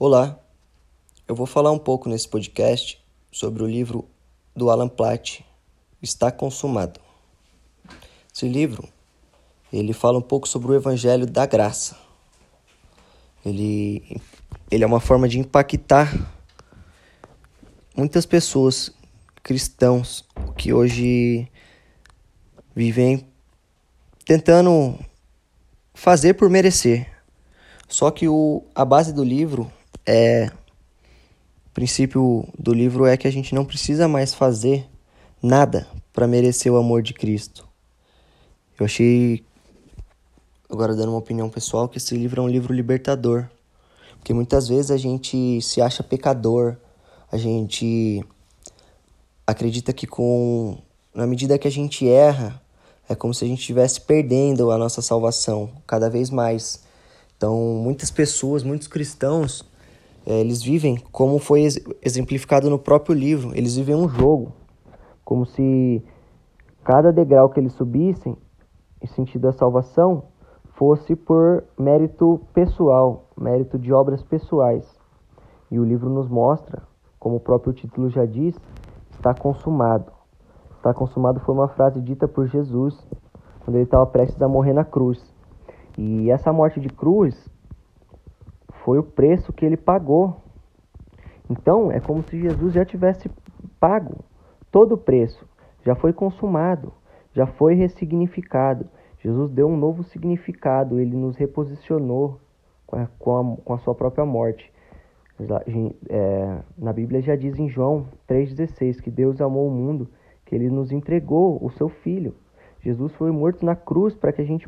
Olá, eu vou falar um pouco nesse podcast sobre o livro do Alan Platt, Está Consumado. Esse livro, ele fala um pouco sobre o Evangelho da Graça. Ele, ele é uma forma de impactar muitas pessoas, cristãos, que hoje vivem tentando fazer por merecer. Só que o, a base do livro é o princípio do livro é que a gente não precisa mais fazer nada para merecer o amor de Cristo. Eu achei agora dando uma opinião pessoal que esse livro é um livro libertador, porque muitas vezes a gente se acha pecador, a gente acredita que com na medida que a gente erra, é como se a gente estivesse perdendo a nossa salvação cada vez mais. Então, muitas pessoas, muitos cristãos, é, eles vivem como foi exemplificado no próprio livro. Eles vivem um jogo, como se cada degrau que eles subissem, em sentido da salvação, fosse por mérito pessoal, mérito de obras pessoais. E o livro nos mostra, como o próprio título já diz, está consumado. Está consumado foi uma frase dita por Jesus quando ele estava prestes a morrer na cruz. E essa morte de cruz foi o preço que ele pagou. Então, é como se Jesus já tivesse pago todo o preço, já foi consumado, já foi ressignificado. Jesus deu um novo significado, ele nos reposicionou com a, com a, sua própria morte. É, na Bíblia já diz em João 3,16 que Deus amou o mundo, que ele nos entregou o seu Filho. Jesus foi morto na cruz para que a gente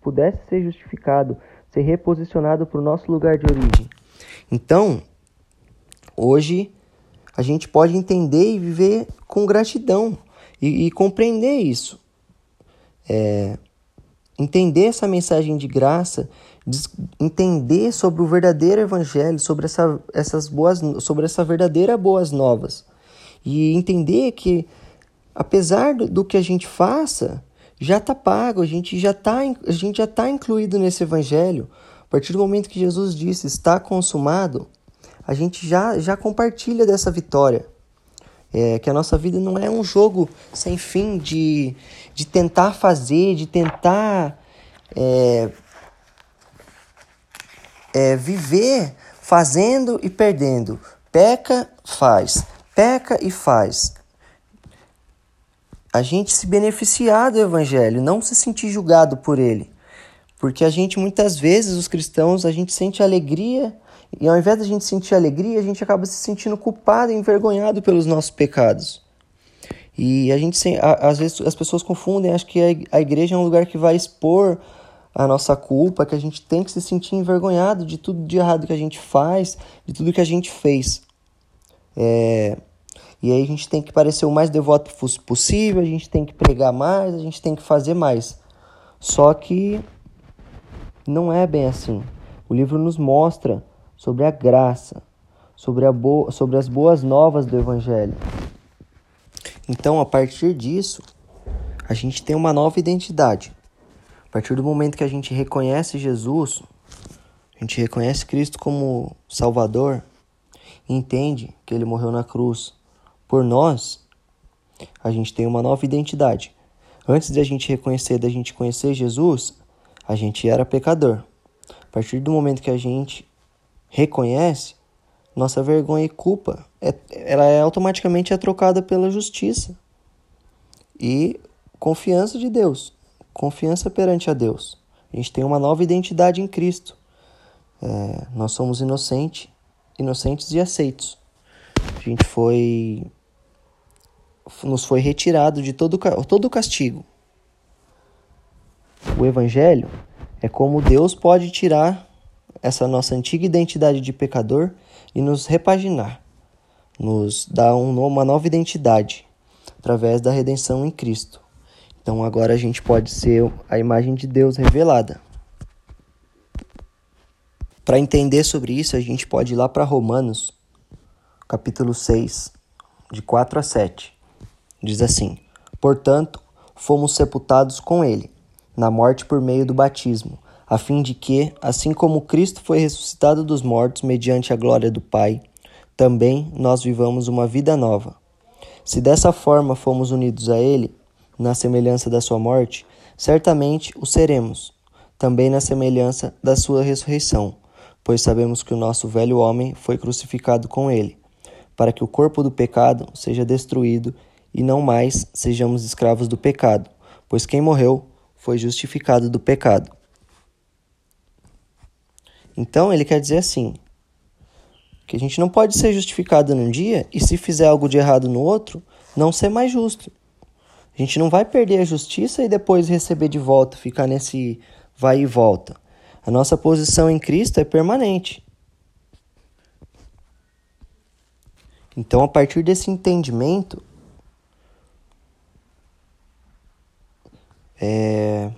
pudesse ser justificado, ser reposicionado para o nosso lugar de origem. Então, hoje a gente pode entender e viver com gratidão e, e compreender isso. É, entender essa mensagem de graça, entender sobre o verdadeiro evangelho, sobre essa, essas boas, sobre essa verdadeira boas novas e entender que apesar do, do que a gente faça, já está pago, a gente já está a gente já está incluído nesse evangelho. A partir do momento que Jesus disse está consumado, a gente já já compartilha dessa vitória. É, que a nossa vida não é um jogo sem fim de, de tentar fazer, de tentar é, é, viver fazendo e perdendo. Peca, faz. Peca e faz a gente se beneficiar do evangelho, não se sentir julgado por ele. Porque a gente muitas vezes, os cristãos, a gente sente alegria e ao invés da gente sentir alegria, a gente acaba se sentindo culpado envergonhado pelos nossos pecados. E a gente, às vezes, as pessoas confundem, acham que a igreja é um lugar que vai expor a nossa culpa, que a gente tem que se sentir envergonhado de tudo de errado que a gente faz, de tudo que a gente fez. É, e aí a gente tem que parecer o mais devoto possível, a gente tem que pregar mais, a gente tem que fazer mais. Só que não é bem assim. O livro nos mostra sobre a graça, sobre, a bo sobre as boas novas do Evangelho. Então, a partir disso, a gente tem uma nova identidade. A partir do momento que a gente reconhece Jesus, a gente reconhece Cristo como Salvador, entende que ele morreu na cruz por nós, a gente tem uma nova identidade. Antes de a gente reconhecer, da gente conhecer Jesus, a gente era pecador. A partir do momento que a gente reconhece, nossa vergonha e culpa, é, ela é automaticamente é trocada pela justiça e confiança de Deus, confiança perante a Deus. A gente tem uma nova identidade em Cristo. É, nós somos inocentes, inocentes e aceitos. A gente foi nos foi retirado de todo, todo o castigo. O Evangelho é como Deus pode tirar essa nossa antiga identidade de pecador e nos repaginar, nos dar um, uma nova identidade através da redenção em Cristo. Então agora a gente pode ser a imagem de Deus revelada. Para entender sobre isso, a gente pode ir lá para Romanos, capítulo 6, de 4 a 7. Diz assim: Portanto, fomos sepultados com ele, na morte por meio do batismo, a fim de que, assim como Cristo foi ressuscitado dos mortos mediante a glória do Pai, também nós vivamos uma vida nova. Se dessa forma fomos unidos a Ele, na semelhança da Sua morte, certamente o seremos, também na semelhança da Sua ressurreição, pois sabemos que o nosso velho homem foi crucificado com Ele, para que o corpo do pecado seja destruído e não mais sejamos escravos do pecado, pois quem morreu foi justificado do pecado. Então ele quer dizer assim: que a gente não pode ser justificado num dia e se fizer algo de errado no outro, não ser mais justo. A gente não vai perder a justiça e depois receber de volta, ficar nesse vai e volta. A nossa posição em Cristo é permanente. Então, a partir desse entendimento, é,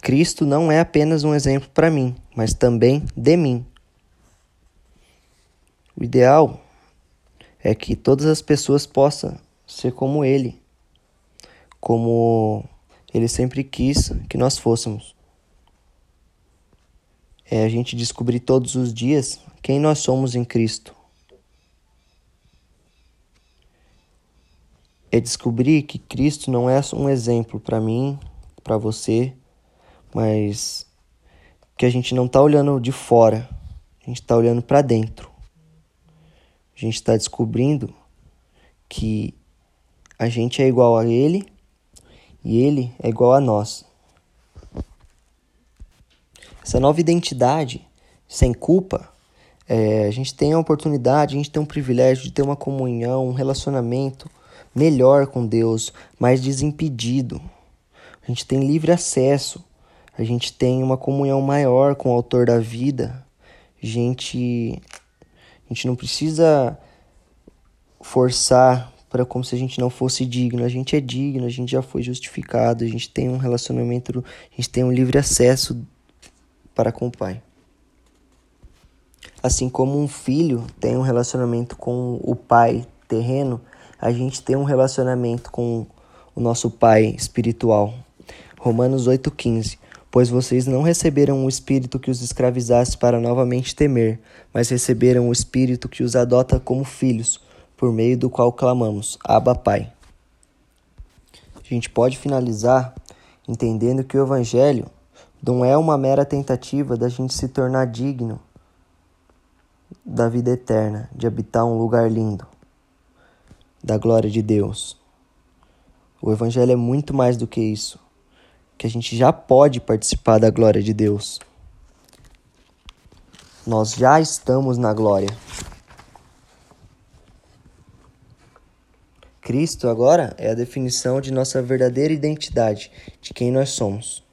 Cristo não é apenas um exemplo para mim, mas também de mim. O ideal é que todas as pessoas possam ser como Ele, como Ele sempre quis que nós fôssemos. É a gente descobrir todos os dias quem nós somos em Cristo. É descobrir que Cristo não é um exemplo para mim, para você, mas que a gente não está olhando de fora, a gente está olhando para dentro. A gente está descobrindo que a gente é igual a Ele e Ele é igual a nós. Essa nova identidade, sem culpa, é, a gente tem a oportunidade, a gente tem um privilégio de ter uma comunhão, um relacionamento melhor com Deus, mais desimpedido. A gente tem livre acesso a gente tem uma comunhão maior com o autor da vida. A gente, a gente não precisa forçar para como se a gente não fosse digno. A gente é digno, a gente já foi justificado, a gente tem um relacionamento, a gente tem um livre acesso para com o Pai. Assim como um filho tem um relacionamento com o pai terreno, a gente tem um relacionamento com o nosso pai espiritual. Romanos 8,15 Pois vocês não receberam o espírito que os escravizasse para novamente temer, mas receberam o espírito que os adota como filhos, por meio do qual clamamos: Abba, Pai. A gente pode finalizar entendendo que o Evangelho não é uma mera tentativa da gente se tornar digno da vida eterna, de habitar um lugar lindo, da glória de Deus. O Evangelho é muito mais do que isso que a gente já pode participar da glória de Deus. Nós já estamos na glória. Cristo agora é a definição de nossa verdadeira identidade, de quem nós somos.